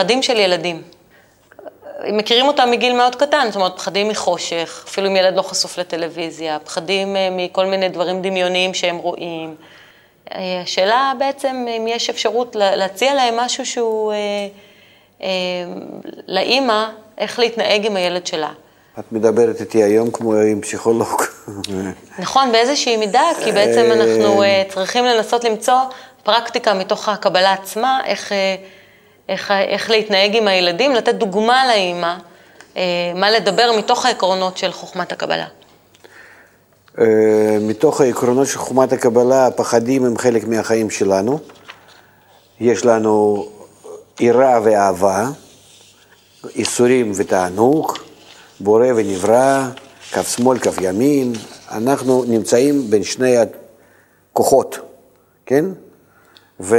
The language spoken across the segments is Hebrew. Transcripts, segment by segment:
פחדים של ילדים. מכירים אותם מגיל מאוד קטן, זאת אומרת, פחדים מחושך, אפילו אם ילד לא חשוף לטלוויזיה, פחדים אה, מכל מיני דברים דמיוניים שהם רואים. אה, השאלה בעצם אם יש אפשרות להציע להם משהו שהוא אה, לאימא, איך להתנהג עם הילד שלה. את מדברת איתי היום כמו עם פסיכולוג. נכון, באיזושהי מידה, כי בעצם אנחנו צריכים לנסות למצוא פרקטיקה מתוך הקבלה עצמה, איך... איך, איך להתנהג עם הילדים, לתת דוגמה לאימא, אה, מה לדבר מתוך העקרונות של חוכמת הקבלה. אה, מתוך העקרונות של חוכמת הקבלה, הפחדים הם חלק מהחיים שלנו. יש לנו יראה ואהבה, איסורים ותענוג, בורא ונברא, כף שמאל, כף ימין. אנחנו נמצאים בין שני הכוחות, כן? ו...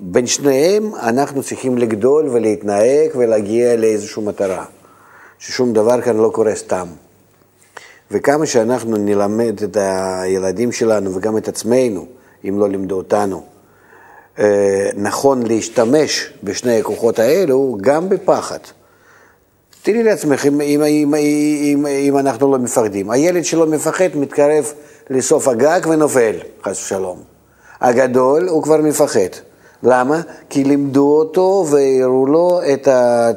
בין שניהם אנחנו צריכים לגדול ולהתנהג ולהגיע לאיזושהי מטרה, ששום דבר כאן לא קורה סתם. וכמה שאנחנו נלמד את הילדים שלנו וגם את עצמנו, אם לא לימדו אותנו, אה, נכון להשתמש בשני הכוחות האלו, גם בפחד. תראי לעצמך, אם, אם, אם, אם, אם אנחנו לא מפחדים. הילד שלא מפחד מתקרב לסוף הגג ונופל, חס ושלום. הגדול, הוא כבר מפחד. למה? כי לימדו אותו והראו לו את ה...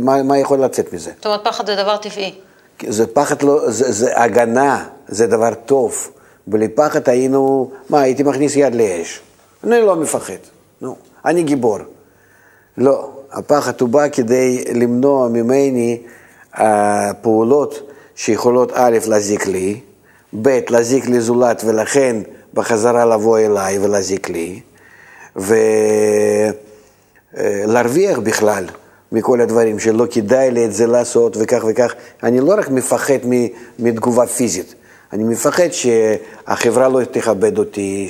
מה, מה יכול לצאת מזה. זאת אומרת, פחד זה דבר טבעי. זה פחד לא, זה, זה הגנה, זה דבר טוב. בלי פחד היינו, מה, הייתי מכניס יד לאש. אני לא מפחד, נו, אני גיבור. לא, הפחד הוא בא כדי למנוע ממני הפעולות שיכולות א', להזיק לי, ב', להזיק לזולת ולכן בחזרה לבוא אליי ולהזיק לי. ולהרוויח בכלל מכל הדברים, שלא כדאי לי את זה לעשות וכך וכך. אני לא רק מפחד מתגובה פיזית, אני מפחד שהחברה לא תכבד אותי,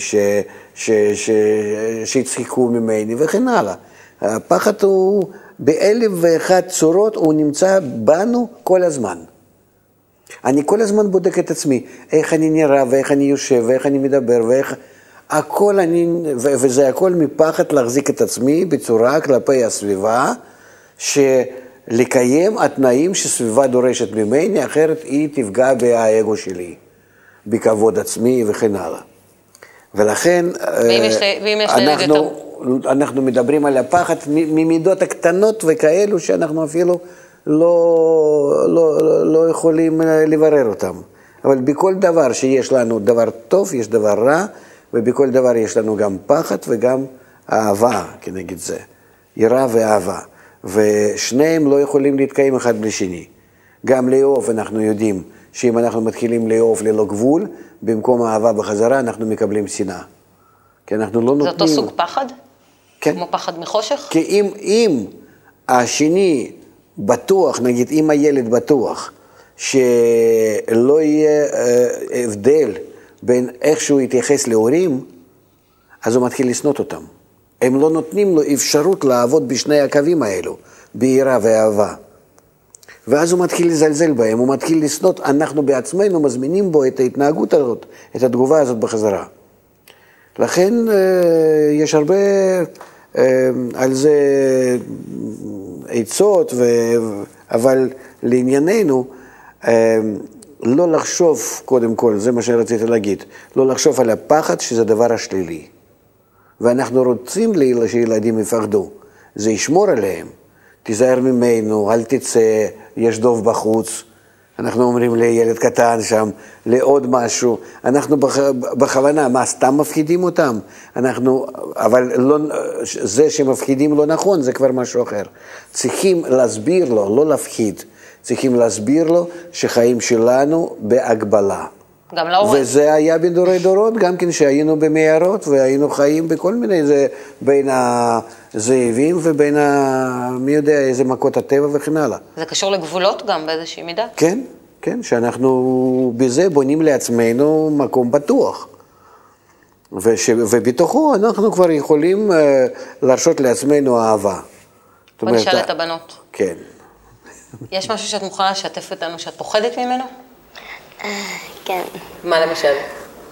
שיצחקו ממני וכן הלאה. הפחד הוא באלף ואחת צורות, הוא נמצא בנו כל הזמן. אני כל הזמן בודק את עצמי, איך אני נראה ואיך אני יושב ואיך אני מדבר ואיך... הכל אני, וזה הכל מפחד להחזיק את עצמי בצורה כלפי הסביבה, שלקיים התנאים שסביבה דורשת ממני, אחרת היא תפגע באגו שלי, בכבוד עצמי וכן הלאה. ולכן ואם יש, ואם יש אנחנו, אנחנו מדברים על הפחד ממידות הקטנות וכאלו שאנחנו אפילו לא, לא, לא יכולים לברר אותם. אבל בכל דבר שיש לנו דבר טוב, יש דבר רע, ובכל דבר יש לנו גם פחד וגם אהבה כנגד זה, יראה ואהבה. ושניהם לא יכולים להתקיים אחד בלי שני. גם לאהוב אנחנו יודעים שאם אנחנו מתחילים לאהוב ללא גבול, במקום אהבה בחזרה אנחנו מקבלים שנאה. כי אנחנו לא נותנים... זה אותו סוג פחד? כן. כמו פחד מחושך? כי אם, אם השני בטוח, נגיד אם הילד בטוח, שלא יהיה אה, הבדל בין איך שהוא התייחס להורים, אז הוא מתחיל לשנות אותם. הם לא נותנים לו אפשרות לעבוד בשני הקווים האלו, ביראה ואהבה. ואז הוא מתחיל לזלזל בהם, הוא מתחיל לשנות, אנחנו בעצמנו מזמינים בו את ההתנהגות הזאת, את התגובה הזאת בחזרה. לכן אה, יש הרבה אה, על זה עצות, אבל לענייננו, אה, לא לחשוב, קודם כל, זה מה שרציתי להגיד, לא לחשוב על הפחד שזה דבר השלילי. ואנחנו רוצים שילדים יפחדו, זה ישמור עליהם. תיזהר ממנו, אל תצא, יש דוב בחוץ. אנחנו אומרים לילד קטן שם, לעוד משהו. אנחנו בכ... בכוונה, מה, סתם מפחידים אותם? אנחנו, אבל לא, זה שמפחידים לא נכון, זה כבר משהו אחר. צריכים להסביר לו, לא להפחיד. צריכים להסביר לו שחיים שלנו בהגבלה. גם להורים. וזה היה בדורי דורות, גם כן שהיינו במערות והיינו חיים בכל מיני, זה בין הזאבים ובין, ה, מי יודע, איזה מכות הטבע וכן הלאה. זה קשור לגבולות גם באיזושהי מידה? כן, כן, שאנחנו בזה בונים לעצמנו מקום בטוח. וש, ובתוכו אנחנו כבר יכולים uh, להרשות לעצמנו אהבה. בוא נשאל את הבנות. כן. יש משהו שאת מוכנה לשתף אותנו שאת פוחדת ממנו? כן. מה למשל?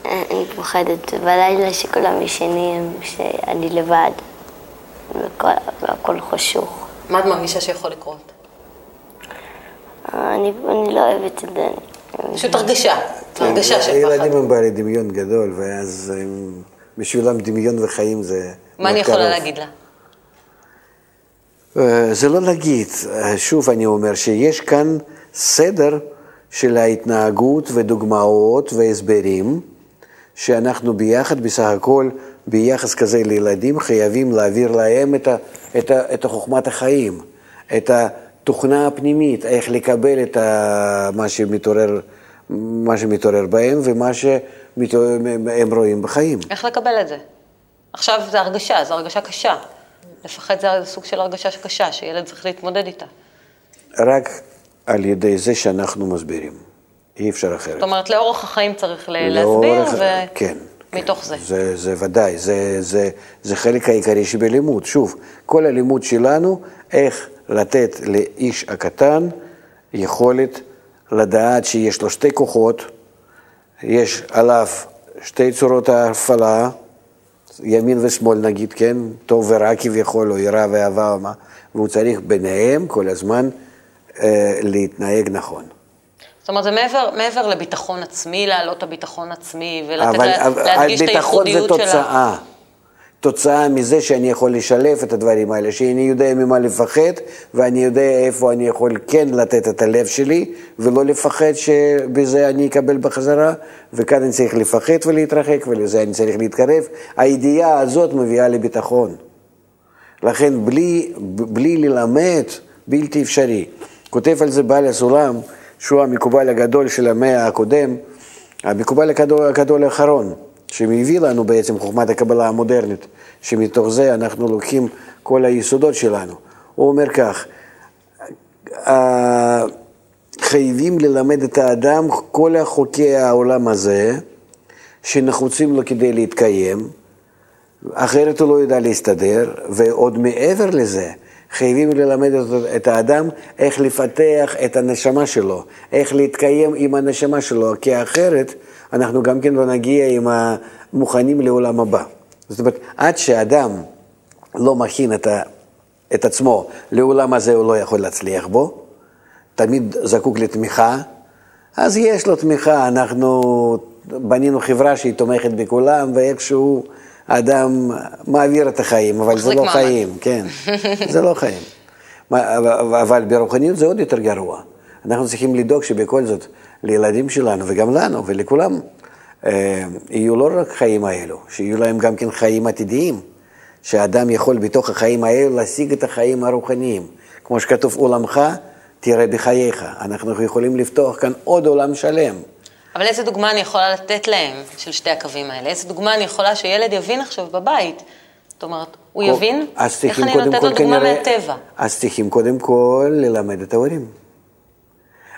אני פוחדת בלילה שכולם ישנים, שאני לבד. והכל חשוך. מה את מרגישה שיכול לקרות? אני, אני לא אוהבת את זה. פשוט הרגשה, הרגשה של ילדים פחד. הם בעלי דמיון גדול, ואז הם- בשבילם דמיון וחיים זה... מה אני יכולה. להגיד לה? אה, זה לא להגיד, אה, שוב אני אומר שיש כאן סדר של ההתנהגות ודוגמאות והסברים, שאנחנו ביחד בסך הכל, ביחס כזה לילדים, חייבים להעביר להם את, ה, את, ה, את חוכמת החיים, את התוכנה הפנימית, איך לקבל את ה, מה, שמתעורר, מה שמתעורר בהם ומה שהם רואים בחיים. איך לקבל את זה? עכשיו זה הרגשה, זו הרגשה קשה. לפחד זה סוג של הרגשה קשה, שילד צריך להתמודד איתה. רק על ידי זה שאנחנו מסבירים, אי אפשר אחרת. זאת אומרת, לאורך החיים צריך ל- לאורך- להסביר, כן. ומתוך כן. זה. זה. זה ודאי, זה, זה, זה חלק העיקרי שבלימוד. שוב, כל הלימוד שלנו, איך לתת לאיש הקטן יכולת לדעת שיש לו שתי כוחות, יש עליו שתי צורות ההפעלה, ימין ושמאל נגיד, כן, טוב ורע כביכול, או יראה ואהבה, או מה, והוא צריך ביניהם כל הזמן אה, להתנהג נכון. זאת אומרת, זה מעבר, מעבר לביטחון עצמי, להעלות את הביטחון עצמי, ולתת אבל לה, אבל להדגיש את ביטחון זה הייחודיות שלה. תוצאה. מזה שאני יכול לשלב את הדברים האלה, שאני יודע ממה לפחד, ואני יודע איפה אני יכול כן לתת את הלב שלי, ולא לפחד שבזה אני אקבל בחזרה, וכאן אני צריך לפחד ולהתרחק, ולזה אני צריך להתקרב. הידיעה הזאת מביאה לביטחון. לכן בלי, בלי ללמד, בלתי אפשרי. כותב על זה בעל הסולם, שהוא המקובל הגדול של המאה הקודם, המקובל הגדול, הגדול האחרון, שמביא לנו בעצם חוכמת הקבלה המודרנית, שמתוך זה אנחנו לוקחים כל היסודות שלנו. הוא אומר כך, "ה- חייבים ללמד את האדם כל חוקי העולם הזה, שנחוצים לו כדי להתקיים, אחרת הוא לא יודע להסתדר, ועוד מעבר לזה, חייבים ללמד את- האדם איך לפתח את הנשמה שלו, איך להתקיים עם הנשמה שלו, כי אחרת אנחנו גם כן לא נגיע עם המוכנים לעולם הבא. זאת אומרת, עד שאדם לא מכין את, ה, את עצמו לעולם הזה, הוא לא יכול להצליח בו, תמיד זקוק לתמיכה, אז יש לו תמיכה, אנחנו בנינו חברה שהיא תומכת בכולם, ואיכשהו האדם מעביר את החיים, אבל זה לא מעמד. חיים, כן, זה לא חיים. אבל ברוחניות זה עוד יותר גרוע. אנחנו צריכים לדאוג שבכל זאת לילדים שלנו וגם לנו ולכולם אה, יהיו לא רק חיים האלו, שיהיו להם גם כן חיים עתידיים, שהאדם יכול בתוך החיים האלו להשיג את החיים הרוחניים. כמו שכתוב, עולמך תראה בחייך. אנחנו יכולים לפתוח כאן עוד עולם שלם. אבל איזה דוגמה אני יכולה לתת להם של שתי הקווים האלה? איזה דוגמה אני יכולה שילד יבין עכשיו בבית? זאת אומרת, הוא יבין אז איך אני נותנת כל לו דוגמה כנראה- מהטבע. אז צריכים קודם כל ללמד את ההורים.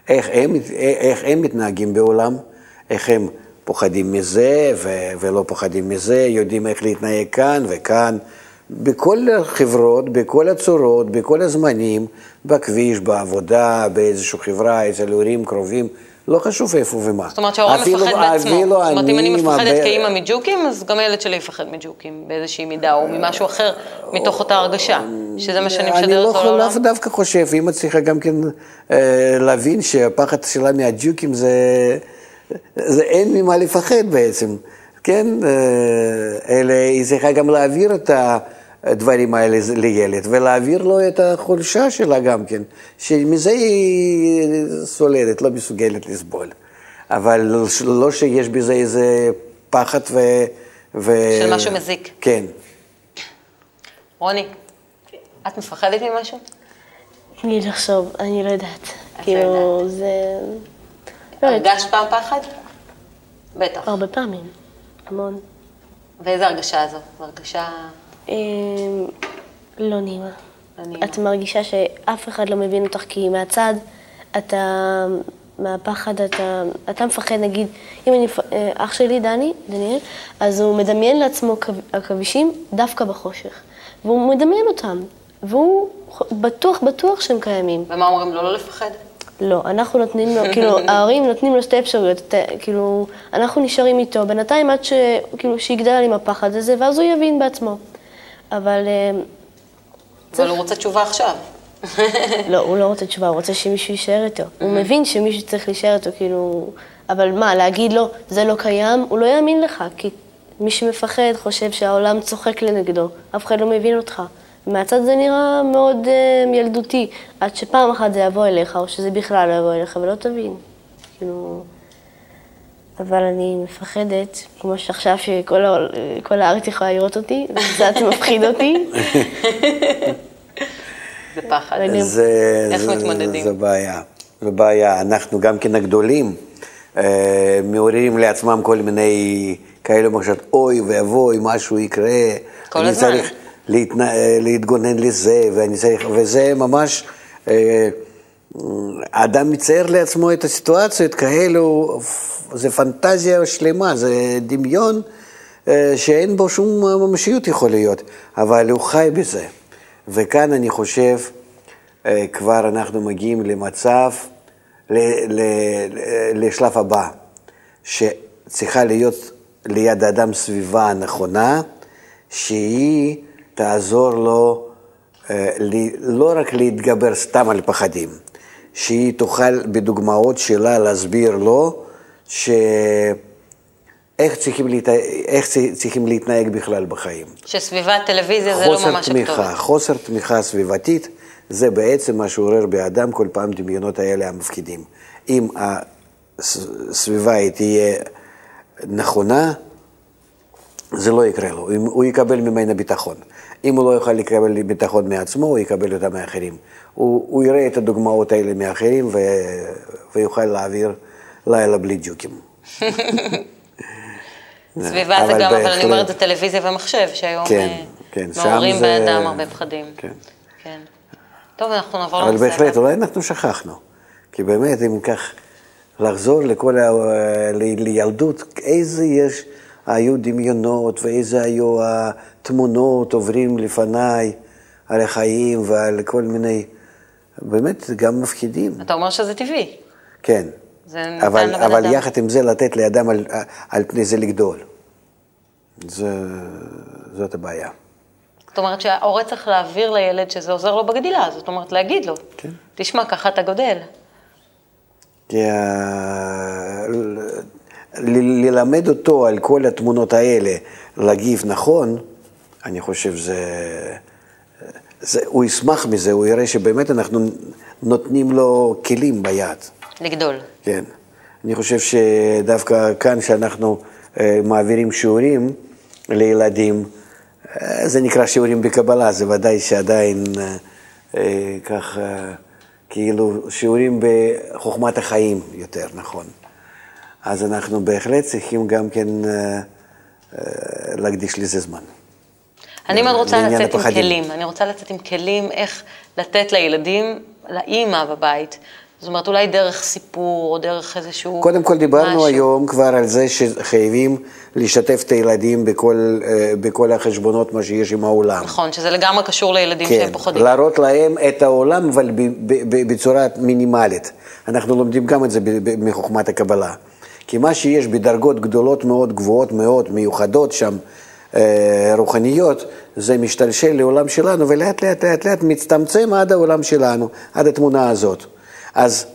איך הם, איך הם מתנהגים בעולם, איך הם פוחדים מזה ו- ולא פוחדים מזה, יודעים איך להתנהג כאן וכאן, בכל החברות, בכל הצורות, בכל הזמנים, בכביש, בעבודה, באיזושהי חברה, אצל הורים קרובים, לא חשוב איפה ומה. זאת אומרת שההורה מפחד בעצמו. אפילו זאת אומרת, אם אני מפחדת כאימא מג'וקים, אז גם הילד שלי יפחד מג'וקים באיזושהי מידה, או ממשהו אחר, מתוך אותה הרגשה, שזה מה שאני אני משדרת לא לעולם. לאו דווקא חושב, אמא צריכה גם כן אה, להבין שהפחד שלה מהג'וקים זה, זה אין ממה לפחד בעצם, כן? אה, אלא היא צריכה גם להעביר את הדברים האלה לילד, ולהעביר לו את החולשה שלה גם כן, שמזה היא סולדת, לא מסוגלת לסבול. אבל לא שיש בזה איזה פחד ו... ו... של משהו מזיק. כן. רוני, את מפחדת ממשהו? לי לחשוב, אני לא יודעת. לא כאילו, זה... לא הרגשת פעם פחד? בטח. הרבה פעמים. המון. ואיזה הרגשה? זו הרגשה... אמ, לא נעימה. את מרגישה שאף אחד לא מבין אותך, כי מהצד, אתה, מהפחד, אתה, אתה מפחד, נגיד, אם אני, אה, אח שלי, דני, דניאל, אז הוא מדמיין לעצמו עכבישים דווקא בחושך. והוא מדמיין אותם, והוא בטוח, בטוח שהם קיימים. ומה אומרים לו? לא לפחד? לא, אנחנו נותנים לו, כאילו, ההורים נותנים לו שתי אפשרויות, כאילו, אנחנו נשארים איתו בינתיים עד ש, כאילו, שיגדל עם הפחד הזה, ואז הוא יבין בעצמו. אבל אה, אבל הוא רוצה תשובה עכשיו. לא, הוא לא רוצה תשובה, הוא רוצה שמישהו יישאר איתו. הוא מבין שמישהו צריך להישאר איתו, כאילו... אבל מה, להגיד לו, זה לא קיים, הוא לא יאמין לך, כי מי שמפחד חושב שהעולם צוחק לנגדו, אף אחד לא מבין אותך. מהצד זה נראה מאוד uh, ילדותי, עד שפעם אחת זה יבוא אליך, או שזה בכלל לא יבוא אליך, ולא תבין. כאילו... אבל אני מפחדת, כמו שעכשיו שכל הארץ יכולה לראות אותי, זה קצת מפחיד אותי. זה פחד. זה, איך זה, מתמודדים? זה בעיה. זה בעיה. אנחנו גם כן הגדולים אה, מעוררים לעצמם כל מיני כאלו מחשבות, אוי ואבוי, משהו יקרה. כל אני הזמן. צריך להתנ... אה, להתגונן לזה, ואני צריך... וזה ממש... אה, האדם מצייר לעצמו את הסיטואציות כאלו, זה פנטזיה שלמה, זה דמיון אה, שאין בו שום ממשיות יכול להיות, אבל הוא חי בזה. וכאן אני חושב, אה, כבר אנחנו מגיעים למצב, ל- ל- לשלב הבא, שצריכה להיות ליד האדם סביבה הנכונה, שהיא תעזור לו אה, לא רק להתגבר סתם על פחדים, שהיא תוכל בדוגמאות שלה להסביר לו ש... איך צריכים, להת... איך צריכים להתנהג בכלל בחיים. שסביבת טלוויזיה זה לא ממש תמיכה, הכתובת. חוסר תמיכה סביבתית, זה בעצם מה שעורר באדם כל פעם דמיונות האלה המפחידים. אם הסביבה היא תהיה נכונה, זה לא יקרה לו, אם הוא יקבל ממנה ביטחון. אם הוא לא יוכל לקבל ביטחון מעצמו, הוא יקבל אותה מאחרים. הוא, הוא יראה את הדוגמאות האלה מאחרים ו, ויוכל להעביר לילה בלי ג'וקים. סביבה זה אבל גם, אבל אני בהחלט- אומרת, זה טלוויזיה ומחשב, שהיום כן, אה, כן, מעוררים באדם הרבה פחדים. כן. כן. טוב, אנחנו נעבור אבל לנושא בהחלט, הבא. אולי אנחנו שכחנו. כי באמת, אם כך, לחזור לכל ה... לילדות, איזה יש, היו דמיונות ואיזה היו התמונות עוברים לפניי על החיים ועל כל מיני, באמת, גם מפחידים. אתה אומר שזה טבעי. כן. זה ניתן אבל, לבן אבל אדם. יחד עם זה לתת לאדם על, על פני זה לגדול. זה, זאת הבעיה. זאת אומרת שההורה צריך להעביר לילד שזה עוזר לו בגדילה, זאת אומרת להגיד לו, כן. תשמע, ככה אתה גודל. כי ללמד אותו על כל התמונות האלה, להגיב נכון, אני חושב שזה... זה, הוא ישמח מזה, הוא יראה שבאמת אנחנו נותנים לו כלים ביד. לגדול. כן. אני חושב שדווקא כאן, שאנחנו אה, מעבירים שיעורים לילדים, אה, זה נקרא שיעורים בקבלה, זה ודאי שעדיין אה, כך, כאילו, שיעורים בחוכמת החיים יותר, נכון. אז אנחנו בהחלט צריכים גם כן להקדיש לזה זמן. אני מאוד רוצה לצאת עם הפחדים. כלים, אני רוצה לצאת עם כלים איך לתת לילדים, לאימא בבית. זאת אומרת, אולי דרך סיפור, או דרך איזשהו... קודם כל דיברנו משהו. היום כבר על זה שחייבים לשתף את הילדים בכל, אה, בכל החשבונות, מה שיש עם העולם. נכון, שזה לגמרי קשור לילדים כן, שהם פוחדים. להראות להם את העולם, אבל בצורה מינימלית. אנחנו לומדים גם את זה מחוכמת הקבלה. כי מה שיש בדרגות גדולות מאוד, גבוהות מאוד, מיוחדות שם, אה, רוחניות, זה משתלשל לעולם שלנו, ולאט לאט לאט לאט מצטמצם עד העולם שלנו, עד התמונה הזאת. אז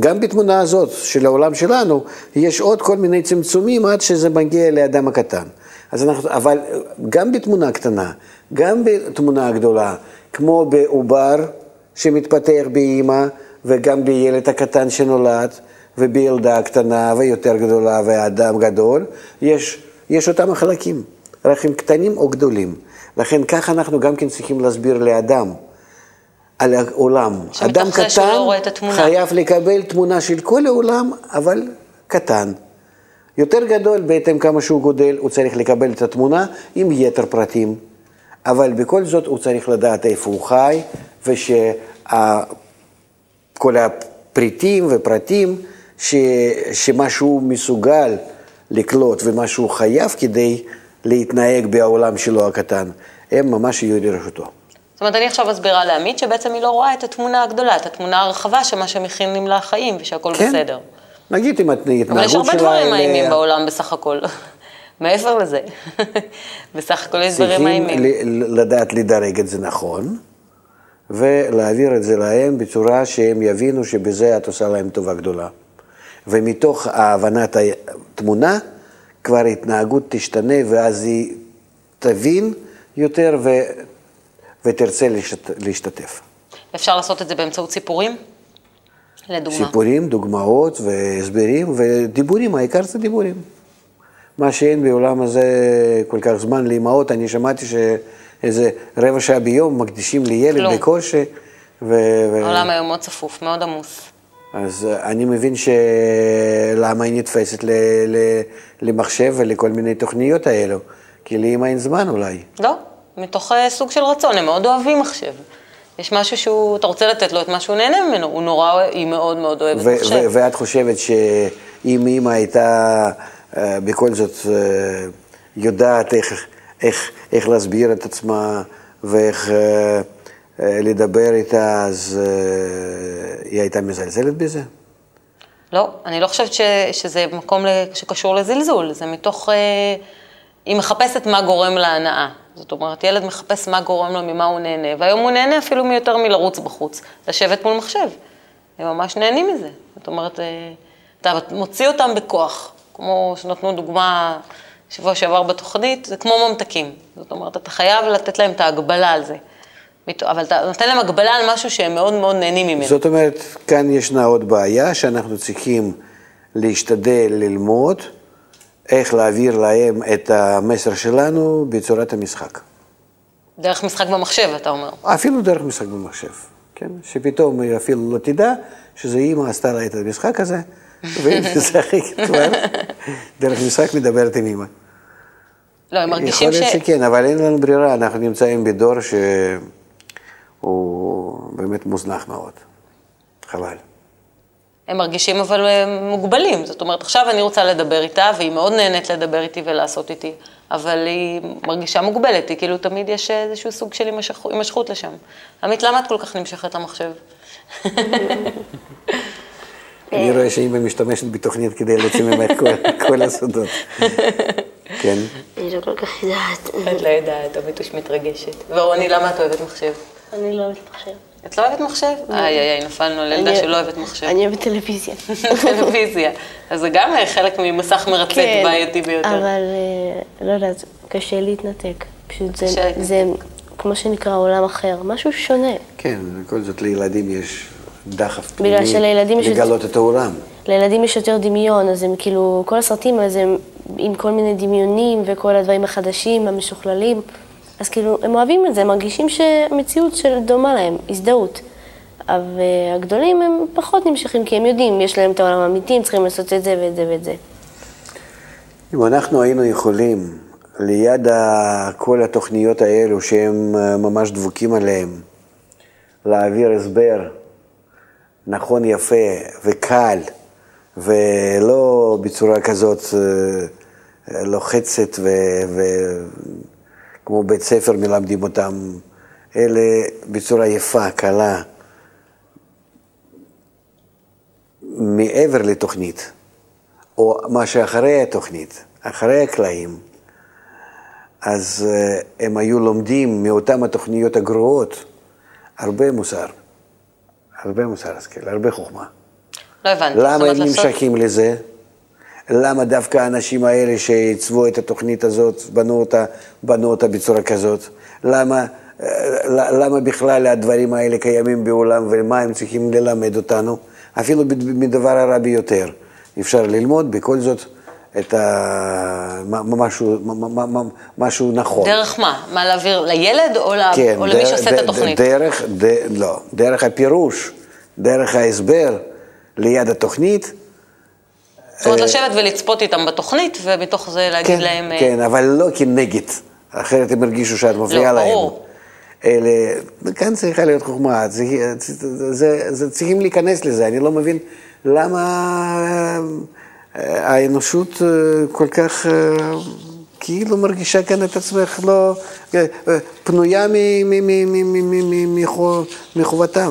גם בתמונה הזאת של העולם שלנו, יש עוד כל מיני צמצומים עד שזה מגיע לאדם הקטן. אז אנחנו, אבל גם בתמונה קטנה, גם בתמונה גדולה, כמו בעובר שמתפתח באימא, וגם בילד הקטן שנולד, ובילדה הקטנה ויותר גדולה ואדם גדול, יש, יש אותם החלקים, רק הם קטנים או גדולים. לכן כך אנחנו גם כן צריכים להסביר לאדם. על העולם. אדם לא קטן התמונה. חייב לקבל תמונה של כל העולם, אבל קטן. יותר גדול, בהתאם כמה שהוא גודל, הוא צריך לקבל את התמונה עם יתר פרטים. אבל בכל זאת הוא צריך לדעת איפה הוא חי, ושכל הפריטים ופרטים, ש... שמה שהוא מסוגל לקלוט ומה שהוא חייב כדי להתנהג בעולם שלו הקטן, הם ממש יהיו לרשותו. זאת אומרת, אני עכשיו מסבירה לעמית שבעצם היא לא רואה את התמונה הגדולה, את התמונה הרחבה של מה שמכינים לה החיים ושהכול כן. בסדר. נגיד עם ההתנהגות שלה... אבל יש הרבה דברים אלה- מאיימים בעולם בסך הכל. מעבר לזה. בסך הכל יש דברים צריכים מאיימים. ל- לדעת לדרג את זה נכון, ולהעביר את זה להם בצורה שהם יבינו שבזה את עושה להם טובה גדולה. ומתוך הבנת התמונה, כבר ההתנהגות תשתנה, ואז היא תבין יותר ו... ותרצה להשת... להשתתף. אפשר לעשות את זה באמצעות סיפורים? לדוגמה. סיפורים, דוגמאות והסברים ודיבורים, העיקר זה דיבורים. מה שאין בעולם הזה כל כך זמן לאמהות, אני שמעתי שאיזה רבע שעה ביום מקדישים לילד כלום. בקושי. ו... העולם היום מאוד צפוף, מאוד עמוס. אז אני מבין שלמה היא נתפסת ל... ל... למחשב ולכל מיני תוכניות האלו, כי לאמא אין זמן אולי. לא, מתוך אה, סוג של רצון, הם מאוד אוהבים מחשב. יש משהו שהוא, אתה רוצה לתת לו את מה שהוא נהנה ממנו, הוא נורא, היא מאוד מאוד אוהבת מחשב. ואת חושבת שאם אימא הייתה אה, בכל זאת אה, יודעת איך, איך, איך להסביר את עצמה ואיך אה, אה, לדבר איתה, אז אה, היא הייתה מזלזלת בזה? לא, אני לא חושבת ש, שזה מקום שקשור לזלזול, זה מתוך... אה, היא מחפשת מה גורם להנאה. זאת אומרת, ילד מחפש מה גורם לו, ממה הוא נהנה, והיום הוא נהנה אפילו מיותר מלרוץ בחוץ, לשבת מול מחשב. הם ממש נהנים מזה. זאת אומרת, אה, אתה מוציא אותם בכוח, כמו שנתנו דוגמה שבוע שעבר בתוכנית, זה כמו ממתקים. זאת אומרת, אתה חייב לתת להם את ההגבלה על זה. אבל אתה נותן להם הגבלה על משהו שהם מאוד מאוד נהנים ממנו. זאת אומרת, כאן ישנה עוד בעיה שאנחנו צריכים להשתדל ללמוד איך להעביר להם את המסר שלנו בצורת המשחק. דרך משחק במחשב, אתה אומר. אפילו דרך משחק במחשב, כן? שפתאום היא אפילו לא תדע שזה אימא עשתה לה את המשחק הזה, והיא משחקת כבר, דרך משחק מדברת עם אימא. לא, הם יכול מרגישים ש... להיות שכן, אבל אין לנו ברירה, אנחנו נמצאים בדור שהוא באמת מוזנח מאוד. חבל. הם מרגישים אבל אה, מוגבלים. זאת אומרת, עכשיו אני רוצה לדבר איתה, והיא מאוד נהנית לדבר איתי ולעשות איתי, אבל היא מרגישה מוגבלת, היא כאילו תמיד יש איזשהו סוג של הימשכות- לשם. עמית, למה את כל כך נמשכת למחשב? אני רואה שאימא משתמשת בתוכנית כדי להוציא ממך את כל- כל הסודות. כן. אני לא כל כך יודעת. את לא יודעת, עמיתוש מתרגשת. ורוני, למה את אוהבת מחשב? אני לא אוהבת מחשב. את לא אוהבת מחשב? איי, איי, איי, נפלנו על ילדה שלא אוהבת מחשב. אני אוהבת טלוויזיה. טלוויזיה. אז זה גם אה, חלק ממסך מרצק בעייתי ביותר. כן, אבל אה, לא יודעת, קשה להתנתק. פשוט זה, כמו שנקרא עולם אחר, משהו שונה. כן, בכל זאת לילדים יש דחף פנימי לגלות את העולם. לילדים יש יותר דמיון, אז הם כאילו, כל הסרטים אז הם עם כל מיני דמיונים וכל הדברים החדשים, המשוכללים, אז כאילו, הם אוהבים את זה, הם מרגישים שהמציאות של דומה להם, הזדהות. אבל אה, הגדולים הם פחות נמשכים, כי הם יודעים, יש להם את העולם האמיתי, הם צריכים לעשות את זה ואת זה ואת זה. אם אנחנו היינו יכולים, ליד כל התוכניות האלו שהם אה, ממש דבוקים עליהן, להעביר הסבר נכון, יפה וקל, ולא בצורה כזאת אה, לוחצת וכמו בית ספר מלמדים אותם, אלא בצורה יפה, קלה, מעבר לתוכנית. או מה שאחרי התוכנית, אחרי הקלעים, אז אה, הם היו לומדים מאותן התוכניות הגרועות הרבה מוסר, הרבה מוסר השכל, הרבה חוכמה. לא הבנתי. למה הם לעשות- נמשכים לזה? למה דווקא האנשים האלה שעיצבו את התוכנית הזאת, בנו אותה, בנו אותה בצורה כזאת? למה, אה, למה בכלל הדברים האלה קיימים בעולם ומה הם צריכים ללמד אותנו? אפילו מדבר הרע ביותר. אפשר ללמוד בכל זאת את ה... משהו, משהו נכון. דרך מה? מה להעביר לילד או. כן, או למי דר- שעושה ד- את התוכנית? דרך, ד, לא, דרך הפירוש, דרך ההסבר ליד התוכנית. זאת אומרת, לשבת ולצפות איתם בתוכנית, ומתוך זה להגיד כן, להם... אה, כן, אבל לא כנגד, אחרת הם הרגישו שאת מפריעה לא, להם. ברור. אלה, כאן צריכה להיות חוכמה, צריך, זה, זה, צריכים להיכנס לזה, אני לא מבין למה אה, האנושות אה, כל כך אה, כאילו מרגישה כאן את עצמך לא אה, אה, פנויה מ- מ- מ- מ- מ- מ- מ- מחובתם.